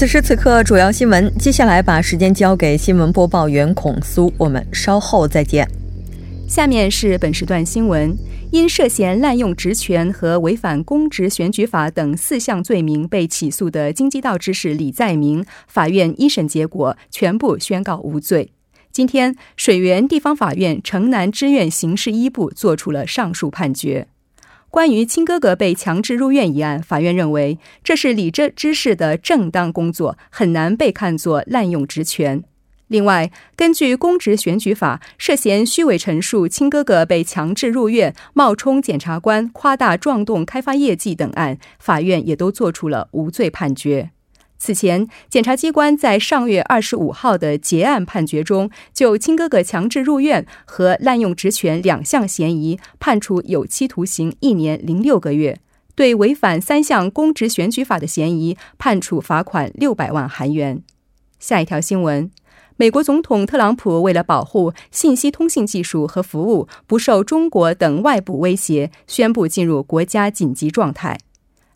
此时此刻，主要新闻。接下来把时间交给新闻播报员孔苏，我们稍后再见。下面是本时段新闻。因涉嫌滥用职权和违反公职选举法等四项罪名被起诉的京畿道知事李在明，法院一审结果全部宣告无罪。今天，水源地方法院城南支院刑事一部作出了上述判决。关于亲哥哥被强制入院一案，法院认为这是理这知识的正当工作，很难被看作滥用职权。另外，根据公职选举法，涉嫌虚伪陈述亲哥哥被强制入院、冒充检察官、夸大撞动开发业绩等案，法院也都作出了无罪判决。此前，检察机关在上月二十五号的结案判决中，就亲哥哥强制入院和滥用职权两项嫌疑，判处有期徒刑一年零六个月；对违反三项公职选举法的嫌疑，判处罚款六百万韩元。下一条新闻。美国总统特朗普为了保护信息通信技术和服务不受中国等外部威胁，宣布进入国家紧急状态。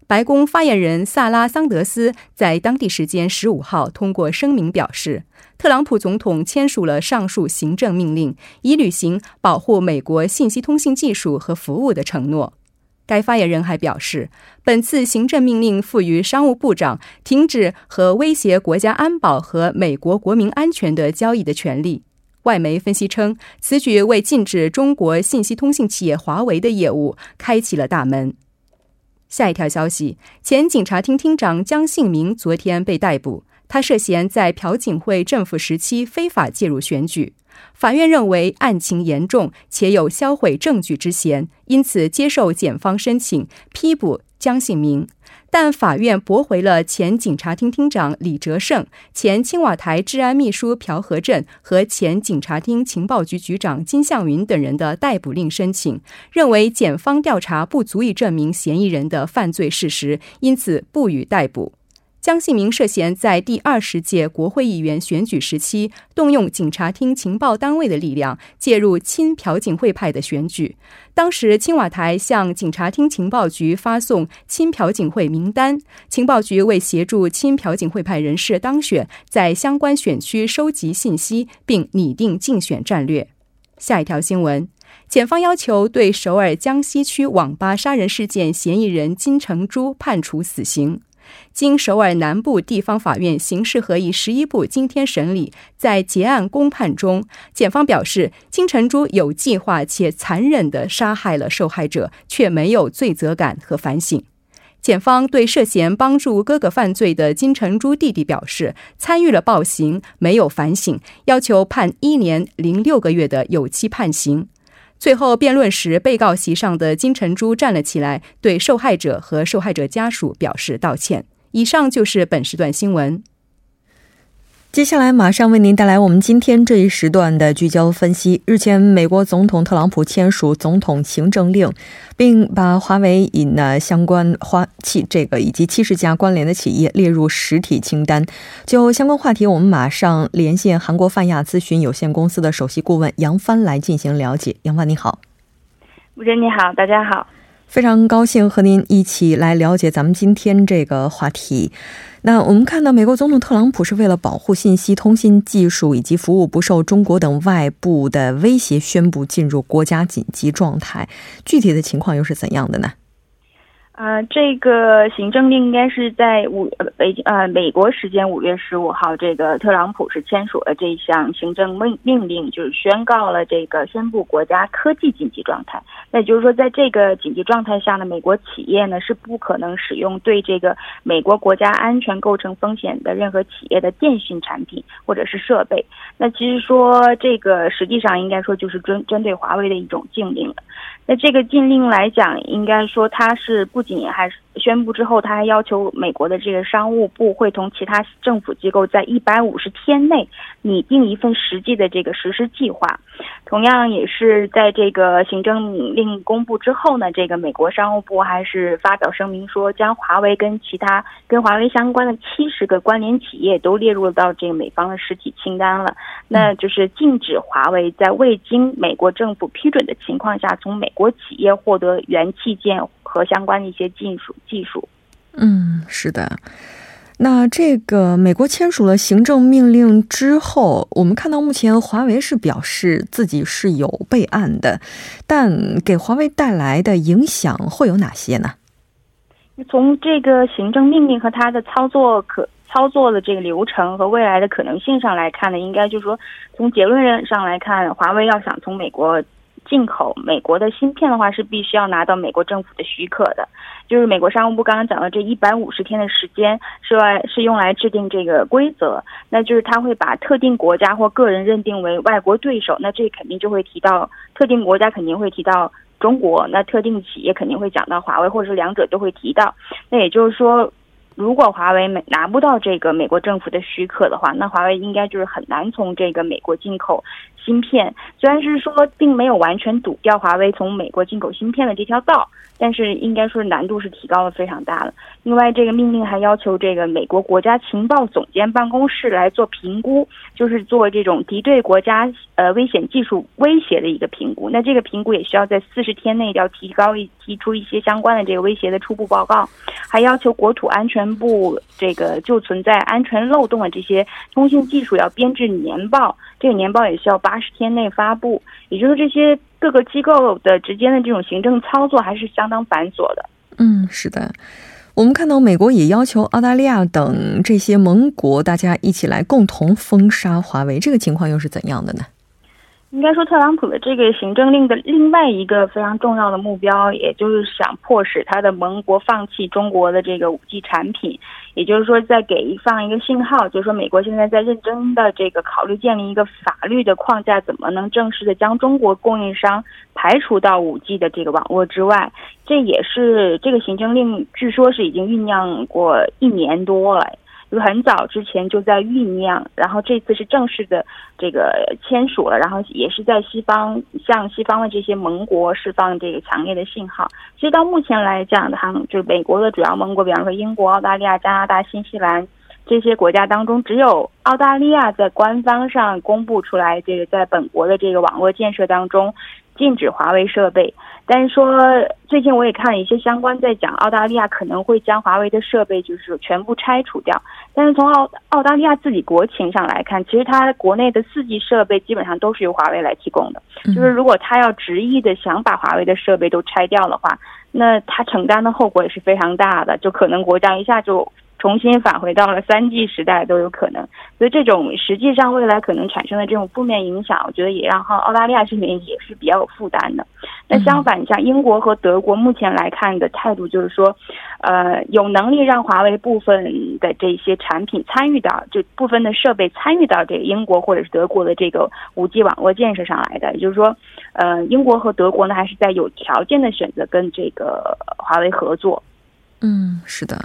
白宫发言人萨拉桑德斯在当地时间十五号通过声明表示，特朗普总统签署了上述行政命令，以履行保护美国信息通信技术和服务的承诺。该发言人还表示，本次行政命令赋予商务部长停止和威胁国家安保和美国国民安全的交易的权利。外媒分析称，此举为禁止中国信息通信企业华为的业务开启了大门。下一条消息，前警察厅厅长江姓明昨天被逮捕，他涉嫌在朴槿惠政府时期非法介入选举。法院认为案情严重且有销毁证据之嫌，因此接受检方申请批捕江姓明。但法院驳回了前警察厅厅长李哲胜、前青瓦台治安秘书朴和镇和前警察厅情报局局长金向云等人的逮捕令申请，认为检方调查不足以证明嫌疑人的犯罪事实，因此不予逮捕。江信明涉嫌在第二十届国会议员选举时期，动用警察厅情报单位的力量，介入亲朴槿惠派的选举。当时，青瓦台向警察厅情报局发送亲朴槿惠名单，情报局为协助亲朴槿惠派人士当选，在相关选区收集信息，并拟定竞选战略。下一条新闻，检方要求对首尔江西区网吧杀人事件嫌疑人金成洙判处死刑。经首尔南部地方法院刑事合议十一部今天审理，在结案公判中，检方表示金成洙有计划且残忍地杀害了受害者，却没有罪责感和反省。检方对涉嫌帮助哥哥犯罪的金成洙弟弟表示，参与了暴行，没有反省，要求判一年零六个月的有期判刑。最后辩论时，被告席上的金成珠站了起来，对受害者和受害者家属表示道歉。以上就是本时段新闻。接下来马上为您带来我们今天这一时段的聚焦分析。日前，美国总统特朗普签署总统行政令，并把华为以呢相关花器这个以及七十家关联的企业列入实体清单。就相关话题，我们马上连线韩国泛亚咨询有限公司的首席顾问杨帆来进行了解。杨帆，你好。吴姐，你好，大家好。非常高兴和您一起来了解咱们今天这个话题。那我们看到，美国总统特朗普是为了保护信息通信技术以及服务不受中国等外部的威胁，宣布进入国家紧急状态。具体的情况又是怎样的呢？呃，这个行政令应该是在五北京呃美国时间五月十五号，这个特朗普是签署了这项行政命命令，就是宣告了这个宣布国家科技紧急状态。那就是说，在这个紧急状态下呢，美国企业呢是不可能使用对这个美国国家安全构成风险的任何企业的电信产品或者是设备。那其实说这个实际上应该说就是针针对华为的一种禁令了。那这个禁令来讲，应该说它是不仅还是宣布之后，他还要求美国的这个商务部会同其他政府机构在一百五十天内拟定一份实际的这个实施计划。同样也是在这个行政令公布之后呢，这个美国商务部还是发表声明说，将华为跟其他跟华为相关的七十个关联企业都列入到这个美方的实体清单了。那就是禁止华为在未经美国政府批准的情况下，从美国企业获得元器件和相关的一些技术技术。嗯，是的。那这个美国签署了行政命令之后，我们看到目前华为是表示自己是有备案的，但给华为带来的影响会有哪些呢？从这个行政命令和它的操作可操作的这个流程和未来的可能性上来看呢，应该就是说，从结论上来看，华为要想从美国。进口美国的芯片的话，是必须要拿到美国政府的许可的。就是美国商务部刚刚讲的这一百五十天的时间，是来是用来制定这个规则。那就是他会把特定国家或个人认定为外国对手，那这肯定就会提到特定国家，肯定会提到中国。那特定企业肯定会讲到华为，或者是两者都会提到。那也就是说，如果华为没拿不到这个美国政府的许可的话，那华为应该就是很难从这个美国进口。芯片虽然是说并没有完全堵掉华为从美国进口芯片的这条道，但是应该说难度是提高了非常大的。另外，这个命令还要求这个美国国家情报总监办公室来做评估，就是做这种敌对国家呃危险技术威胁的一个评估。那这个评估也需要在四十天内要提高一提出一些相关的这个威胁的初步报告，还要求国土安全部这个就存在安全漏洞的这些通信技术要编制年报。这个年报也需要八十天内发布，也就是这些各个机构的之间的这种行政操作还是相当繁琐的。嗯，是的，我们看到美国也要求澳大利亚等这些盟国，大家一起来共同封杀华为，这个情况又是怎样的呢？应该说，特朗普的这个行政令的另外一个非常重要的目标，也就是想迫使他的盟国放弃中国的这个五 G 产品，也就是说，再给一放一个信号，就是说，美国现在在认真的这个考虑建立一个法律的框架，怎么能正式的将中国供应商排除到五 G 的这个网络之外。这也是这个行政令，据说是已经酝酿过一年多了。就很早之前就在酝酿，然后这次是正式的这个签署了，然后也是在西方向西方的这些盟国释放这个强烈的信号。其实到目前来讲，他们就是美国的主要盟国，比方说英国、澳大利亚、加拿大、新西兰这些国家当中，只有澳大利亚在官方上公布出来，这个在本国的这个网络建设当中。禁止华为设备，但是说最近我也看了一些相关在讲，澳大利亚可能会将华为的设备就是全部拆除掉。但是从澳澳大利亚自己国情上来看，其实它国内的四 G 设备基本上都是由华为来提供的。就是如果他要执意的想把华为的设备都拆掉的话，那他承担的后果也是非常大的，就可能国家一下就。重新返回到了三 G 时代都有可能，所以这种实际上未来可能产生的这种负面影响，我觉得也让澳澳大利亚这边也是比较有负担的。那相反，像英国和德国目前来看的态度就是说，呃，有能力让华为部分的这些产品参与到，就部分的设备参与到这个英国或者是德国的这个五 G 网络建设上来的。也就是说，呃，英国和德国呢还是在有条件的选择跟这个华为合作。嗯，是的。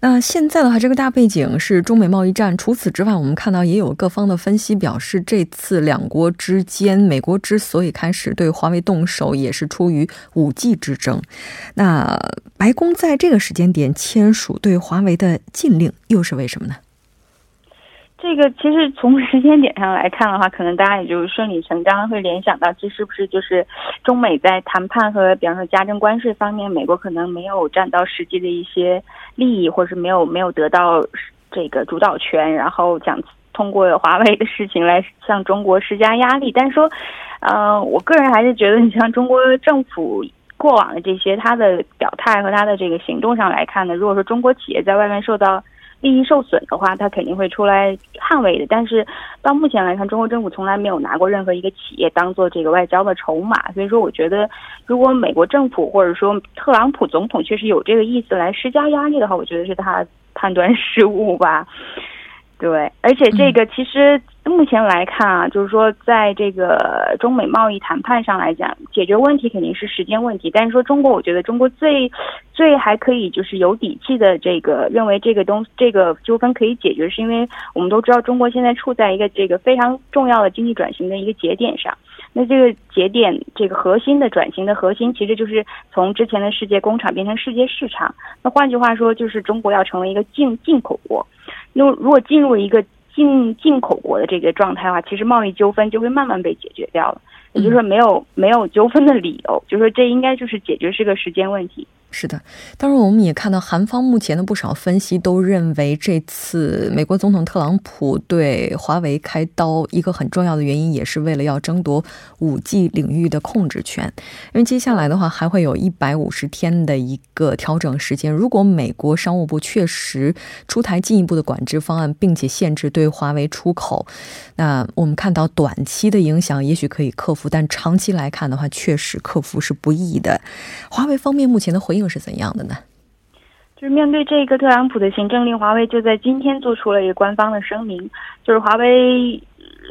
那现在的话，这个大背景是中美贸易战。除此之外，我们看到也有各方的分析表示，这次两国之间，美国之所以开始对华为动手，也是出于五 G 之争。那白宫在这个时间点签署对华为的禁令，又是为什么呢？这个其实从时间点上来看的话，可能大家也就顺理成章会联想到，这是不是就是中美在谈判和比方说加征关税方面，美国可能没有占到实际的一些利益，或者是没有没有得到这个主导权，然后想通过华为的事情来向中国施加压力。但是说，呃，我个人还是觉得，你像中国政府过往的这些他的表态和他的这个行动上来看呢，如果说中国企业在外面受到利益受损的话，他肯定会出来捍卫的。但是到目前来看，中国政府从来没有拿过任何一个企业当做这个外交的筹码。所以说，我觉得如果美国政府或者说特朗普总统确实有这个意思来施加压力的话，我觉得是他判断失误吧。对，而且这个其实。目前来看啊，就是说，在这个中美贸易谈判上来讲，解决问题肯定是时间问题。但是说中国，我觉得中国最最还可以就是有底气的这个认为这个东这个纠纷可以解决，是因为我们都知道中国现在处在一个这个非常重要的经济转型的一个节点上。那这个节点这个核心的转型的核心，其实就是从之前的世界工厂变成世界市场。那换句话说，就是中国要成为一个进进口国。那如果进入一个进进口国的这个状态的话，其实贸易纠纷就会慢慢被解决掉了，也就是说没有没有纠纷的理由，就是说这应该就是解决是个时间问题。是的，当然我们也看到韩方目前的不少分析都认为，这次美国总统特朗普对华为开刀，一个很重要的原因也是为了要争夺五 G 领域的控制权。因为接下来的话还会有一百五十天的一个调整时间，如果美国商务部确实出台进一步的管制方案，并且限制对华为出口，那我们看到短期的影响也许可以克服，但长期来看的话，确实克服是不易的。华为方面目前的回应。又是怎样的呢？就是面对这个特朗普的行政令，华为就在今天做出了一个官方的声明，就是华为。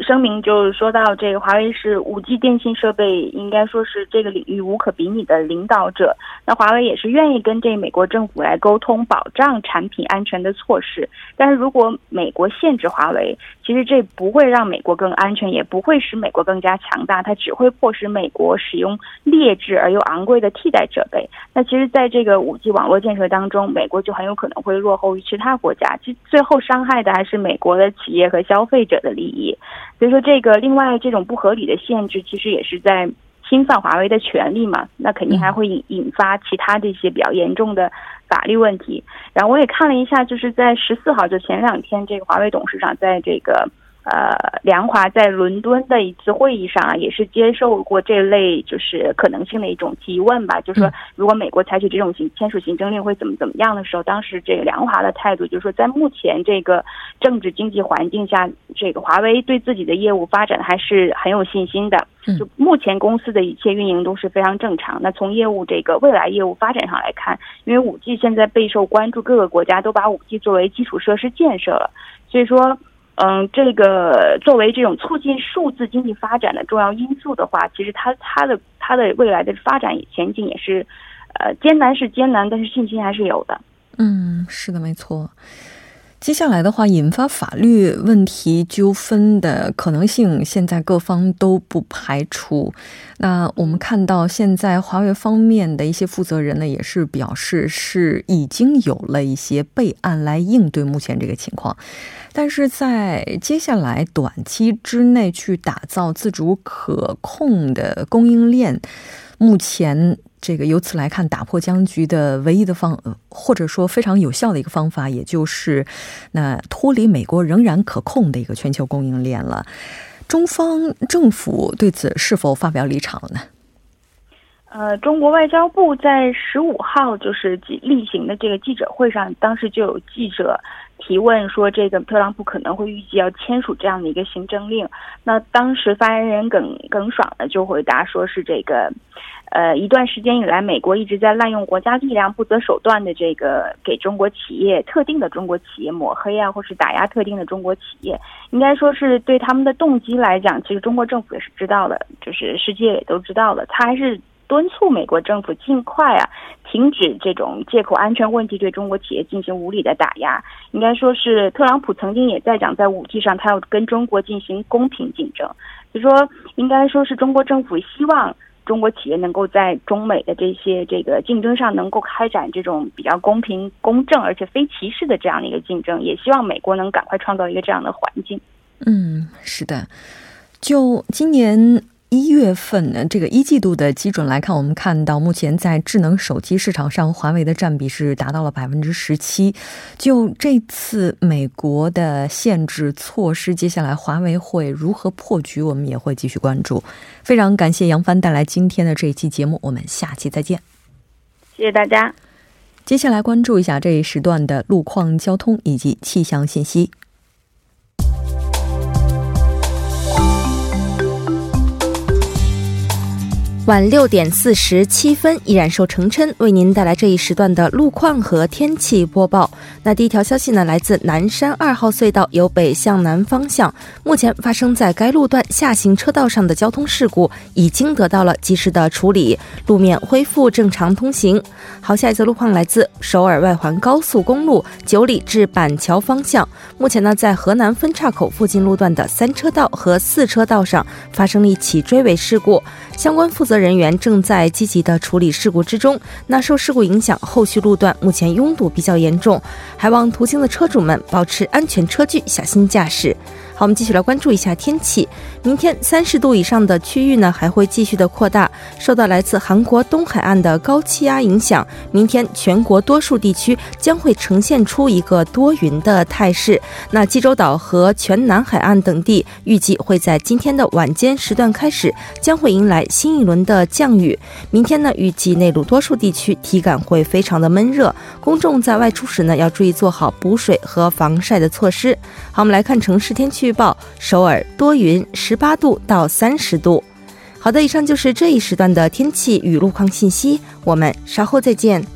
声明就是说到，这个华为是五 G 电信设备，应该说是这个领域无可比拟的领导者。那华为也是愿意跟这美国政府来沟通，保障产品安全的措施。但是如果美国限制华为，其实这不会让美国更安全，也不会使美国更加强大，它只会迫使美国使用劣质而又昂贵的替代设备。那其实，在这个五 G 网络建设当中，美国就很有可能会落后于其他国家。其最后伤害的还是美国的企业和消费者的利益。所以说，这个另外这种不合理的限制，其实也是在侵犯华为的权利嘛？那肯定还会引引发其他的一些比较严重的法律问题。然后我也看了一下，就是在十四号，就前两天，这个华为董事长在这个。呃，梁华在伦敦的一次会议上啊，也是接受过这类就是可能性的一种提问吧，就是说如果美国采取这种行签署行政令会怎么怎么样的时候，当时这个梁华的态度就是说，在目前这个政治经济环境下，这个华为对自己的业务发展还是很有信心的。就目前公司的一切运营都是非常正常。那从业务这个未来业务发展上来看，因为五 G 现在备受关注，各个国家都把五 G 作为基础设施建设了，所以说。嗯，这个作为这种促进数字经济发展的重要因素的话，其实它它的它的未来的发展前景也是，呃，艰难是艰难，但是信心还是有的。嗯，是的，没错。接下来的话，引发法律问题纠纷的可能性，现在各方都不排除。那我们看到，现在华为方面的一些负责人呢，也是表示是已经有了一些备案来应对目前这个情况。但是在接下来短期之内去打造自主可控的供应链，目前。这个由此来看，打破僵局的唯一的方，或者说非常有效的一个方法，也就是那脱离美国仍然可控的一个全球供应链了。中方政府对此是否发表立场了呢？呃，中国外交部在十五号就是例行的这个记者会上，当时就有记者提问说，这个特朗普可能会预计要签署这样的一个行政令。那当时发言人耿耿爽呢就回答说是这个。呃，一段时间以来，美国一直在滥用国家力量、不择手段的这个给中国企业、特定的中国企业抹黑啊，或是打压特定的中国企业，应该说是对他们的动机来讲，其实中国政府也是知道的，就是世界也都知道了。他还是敦促美国政府尽快啊，停止这种借口安全问题对中国企业进行无理的打压。应该说是特朗普曾经也在讲，在武器上他要跟中国进行公平竞争，就说应该说是中国政府希望。中国企业能够在中美的这些这个竞争上能够开展这种比较公平、公正而且非歧视的这样的一个竞争，也希望美国能赶快创造一个这样的环境。嗯，是的，就今年。一月份呢，这个一季度的基准来看，我们看到目前在智能手机市场上，华为的占比是达到了百分之十七。就这次美国的限制措施，接下来华为会如何破局，我们也会继续关注。非常感谢杨帆带来今天的这一期节目，我们下期再见。谢谢大家。接下来关注一下这一时段的路况、交通以及气象信息。晚六点四十七分，依然受成琛为您带来这一时段的路况和天气播报。那第一条消息呢，来自南山二号隧道由北向南方向，目前发生在该路段下行车道上的交通事故已经得到了及时的处理，路面恢复正常通行。好，下一则路况来自首尔外环高速公路九里至板桥方向，目前呢在河南分岔口附近路段的三车道和四车道上发生了一起追尾事故，相关负责。人员正在积极的处理事故之中。那受事故影响，后续路段目前拥堵比较严重，还望途经的车主们保持安全车距，小心驾驶。好，我们继续来关注一下天气。明天三十度以上的区域呢，还会继续的扩大。受到来自韩国东海岸的高气压影响，明天全国多数地区将会呈现出一个多云的态势。那济州岛和全南海岸等地预计会在今天的晚间时段开始，将会迎来新一轮的降雨。明天呢，预计内陆多数地区体感会非常的闷热，公众在外出时呢，要注意做好补水和防晒的措施。好，我们来看城市天气。预报：首尔多云，十八度到三十度。好的，以上就是这一时段的天气与路况信息。我们稍后再见。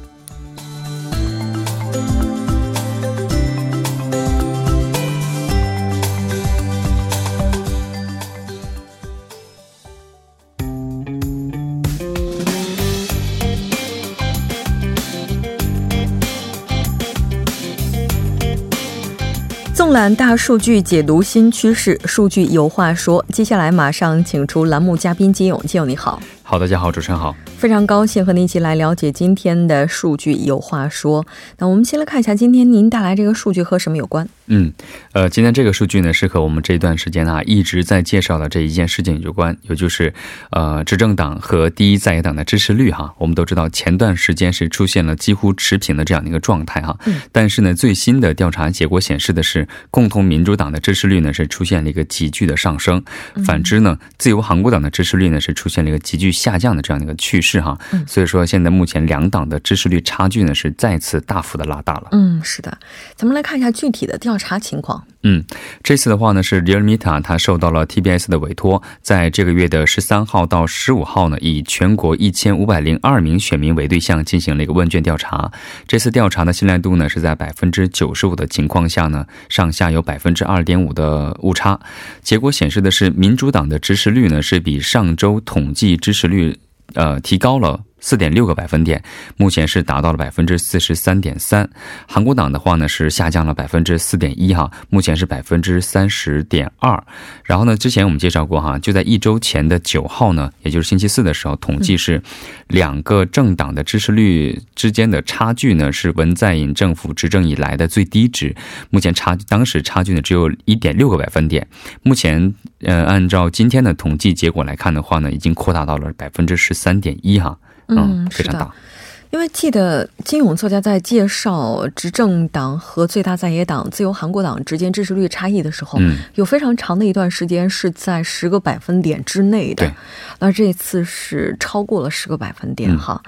览大数据，解读新趋势，数据有话说。接下来马上请出栏目嘉宾金勇，金勇你好。好，大家好，主持人好。非常高兴和您一起来了解今天的数据有话说。那我们先来看一下今天您带来这个数据和什么有关？嗯，呃，今天这个数据呢是和我们这一段时间啊一直在介绍的这一件事情有关，也就是呃执政党和第一在野党的支持率哈。我们都知道前段时间是出现了几乎持平的这样的一个状态哈，但是呢最新的调查结果显示的是共同民主党的支持率呢是出现了一个急剧的上升，反之呢自由韩国党的支持率呢是出现了一个急剧下降的这样的一个趋势。是哈，所以说现在目前两党的支持率差距呢是再次大幅的拉大了。嗯，是的，咱们来看一下具体的调查情况。嗯，这次的话呢是 Realmita，它受到了 TBS 的委托，在这个月的十三号到十五号呢，以全国一千五百零二名选民为对象进行了一个问卷调查。这次调查的信赖度呢是在百分之九十五的情况下呢，上下有百分之二点五的误差。结果显示的是，民主党的支持率呢是比上周统计支持率。呃，提高了。四点六个百分点，目前是达到了百分之四十三点三。韩国党的话呢是下降了百分之四点一哈，目前是百分之三十点二。然后呢，之前我们介绍过哈，就在一周前的九号呢，也就是星期四的时候，统计是两个政党的支持率之间的差距呢是文在寅政府执政以来的最低值。目前差当时差距呢只有一点六个百分点。目前呃，按照今天的统计结果来看的话呢，已经扩大到了百分之十三点一哈。嗯，非常大。因为记得金勇作家在介绍执政党和最大在野党自由韩国党之间支持率差异的时候，嗯，有非常长的一段时间是在十个百分点之内的。那这次是超过了十个百分点哈。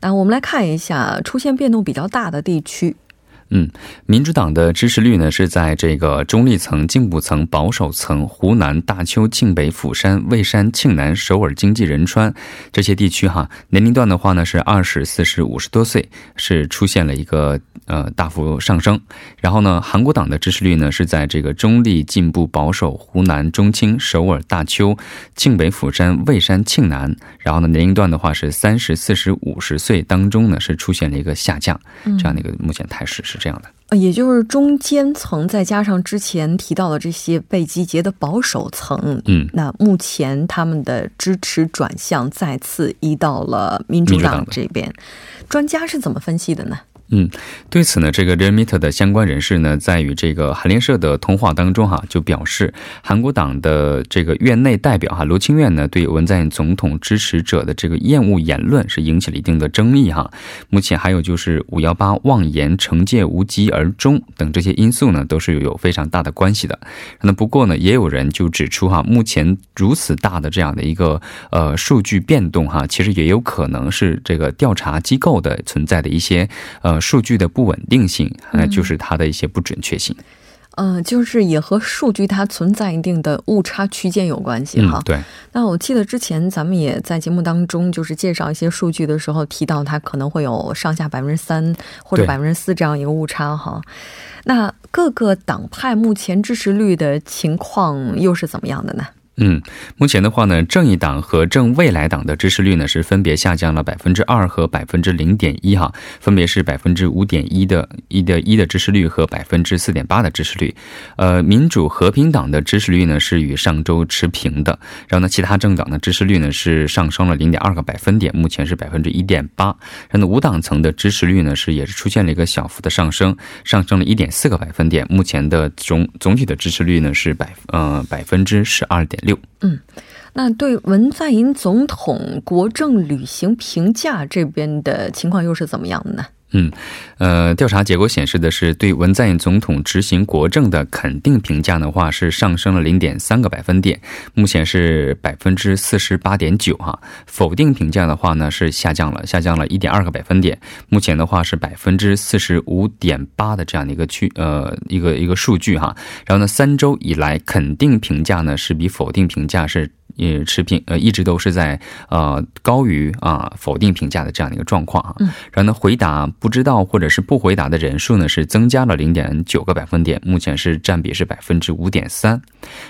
那我们来看一下出现变动比较大的地区。嗯，民主党的支持率呢是在这个中立层、进步层、保守层，湖南大邱、庆北、釜山、蔚山、庆南、首尔、经济仁川这些地区哈，年龄段的话呢是二十四十五十多岁，是出现了一个呃大幅上升。然后呢，韩国党的支持率呢是在这个中立、进步、保守、湖南、中青、首尔、大邱、庆北、釜山、蔚山、庆南，然后呢年龄段的话是三十四十五十岁当中呢是出现了一个下降，这样的一个目前态势是。是这样的。呃，也就是中间层再加上之前提到的这些被集结的保守层，嗯，那目前他们的支持转向再次移到了民主党这边，专家是怎么分析的呢？嗯，对此呢，这个 Remit 的相关人士呢，在与这个韩联社的通话当中哈，就表示，韩国党的这个院内代表哈罗清苑呢，对文在寅总统支持者的这个厌恶言论是引起了一定的争议哈。目前还有就是五幺八妄言惩戒无疾而终等这些因素呢，都是有非常大的关系的。那不过呢，也有人就指出哈，目前如此大的这样的一个呃数据变动哈，其实也有可能是这个调查机构的存在的一些呃。数据的不稳定性，那就是它的一些不准确性。嗯，就是也和数据它存在一定的误差区间有关系哈。对。那我记得之前咱们也在节目当中，就是介绍一些数据的时候，提到它可能会有上下百分之三或者百分之四这样一个误差哈。那各个党派目前支持率的情况又是怎么样的呢？嗯，目前的话呢，正义党和正未来党的支持率呢是分别下降了百分之二和百分之零点一哈，分别是百分之五点一的一的一的支持率和百分之四点八的支持率。呃，民主和平党的支持率呢是与上周持平的，然后呢，其他政党的支持率呢是上升了零点二个百分点，目前是百分之一点八。然后无党层的支持率呢是也是出现了一个小幅的上升，上升了一点四个百分点，目前的总总体的支持率呢是百呃百分之十二点。六嗯，那对文在寅总统国政履行评价这边的情况又是怎么样的呢？嗯，呃，调查结果显示的是，对文在寅总统执行国政的肯定评价的话是上升了零点三个百分点，目前是百分之四十八点九哈。否定评价的话呢是下降了，下降了一点二个百分点，目前的话是百分之四十五点八的这样的一个区呃一个一个数据哈。然后呢，三周以来肯定评价呢是比否定评价是。也持平，呃，一直都是在呃高于啊否定评价的这样的一个状况啊。嗯。然后呢，回答不知道或者是不回答的人数呢是增加了零点九个百分点，目前是占比是百分之五点三。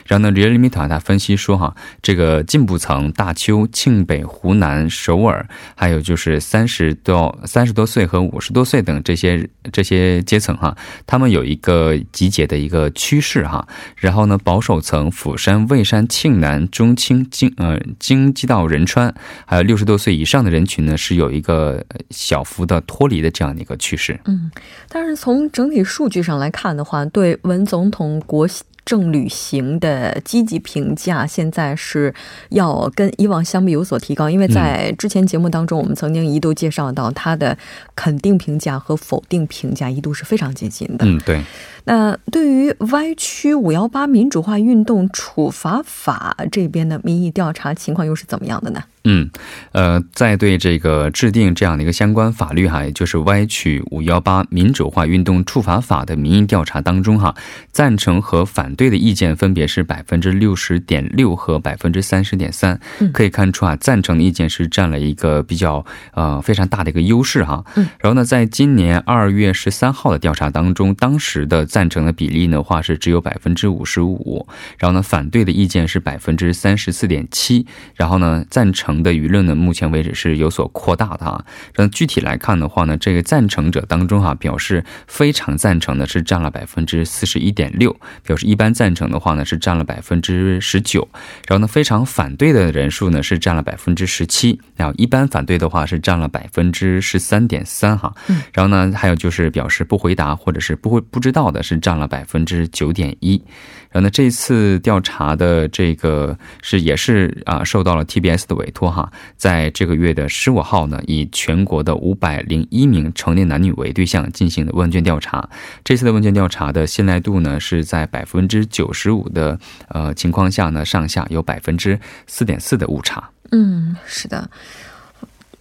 然后呢，李米塔他分析说哈，这个进步层大邱、庆北、湖南、首尔，还有就是三十到三十多岁和五十多岁等这些这些阶层哈，他们有一个集结的一个趋势哈。然后呢，保守层釜山、蔚山、庆南、中青。京呃京畿道仁川，还有六十多岁以上的人群呢，是有一个小幅的脱离的这样的一个趋势。嗯，但是从整体数据上来看的话，对文总统国。正旅行的积极评价，现在是要跟以往相比有所提高，因为在之前节目当中，我们曾经一度介绍到他的肯定评价和否定评价一度是非常接近的。嗯，对。那对于歪曲五幺八民主化运动处罚法这边的民意调查情况又是怎么样的呢？嗯，呃，在对这个制定这样的一个相关法律哈，也就是歪曲五幺八民主化运动处罚法的民意调查当中哈，赞成和反对的意见分别是百分之六十点六和百分之三十点三。可以看出啊，赞成的意见是占了一个比较呃非常大的一个优势哈。嗯。然后呢，在今年二月十三号的调查当中，当时的赞成的比例的话是只有百分之五十五，然后呢，反对的意见是百分之三十四点七，然后呢，赞成。的舆论呢，目前为止是有所扩大的啊。那具体来看的话呢，这个赞成者当中哈，表示非常赞成的是占了百分之四十一点六，表示一般赞成的话呢是占了百分之十九，然后呢非常反对的人数呢是占了百分之十七，然后一般反对的话是占了百分之十三点三哈。嗯。然后呢，还有就是表示不回答或者是不会不知道的是占了百分之九点一。然后呢，这次调查的这个是也是啊受到了 TBS 的委托。哈，在这个月的十五号呢，以全国的五百零一名成年男女为对象进行的问卷调查。这次的问卷调查的信赖度呢，是在百分之九十五的呃情况下呢，上下有百分之四点四的误差。嗯，是的。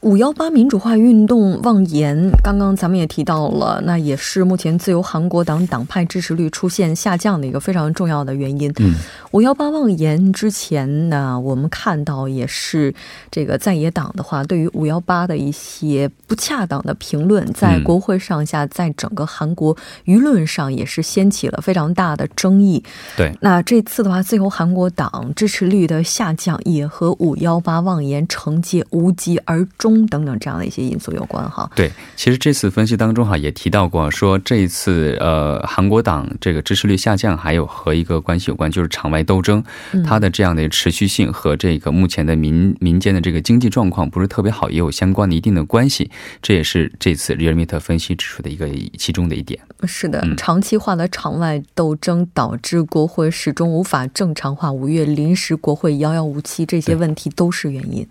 五幺八民主化运动妄言，刚刚咱们也提到了，那也是目前自由韩国党党派支持率出现下降的一个非常重要的原因。嗯，五幺八妄言之前呢，我们看到也是这个在野党的话，对于五幺八的一些不恰当的评论，在国会上下，在整个韩国舆论上也是掀起了非常大的争议。对，那这次的话，自由韩国党支持率的下降，也和五幺八妄言惩戒无疾而终。中等等这样的一些因素有关哈。对，其实这次分析当中哈也提到过，说这一次呃韩国党这个支持率下降，还有和一个关系有关，就是场外斗争，它的这样的持续性和这个目前的民民间的这个经济状况不是特别好，也有相关的一定的关系。这也是这次 Realmeet 分析指出的一个其中的一点。是的，长期化的场外斗争导致国会始终无法正常化，五月临时国会遥遥无期，这些问题都是原因。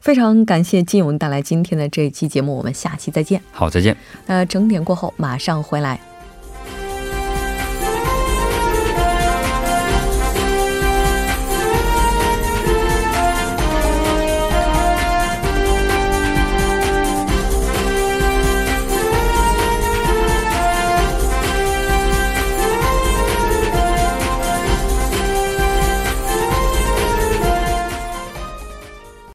非常感谢金勇带来今天的这一期节目，我们下期再见。好，再见。那整点过后马上回来。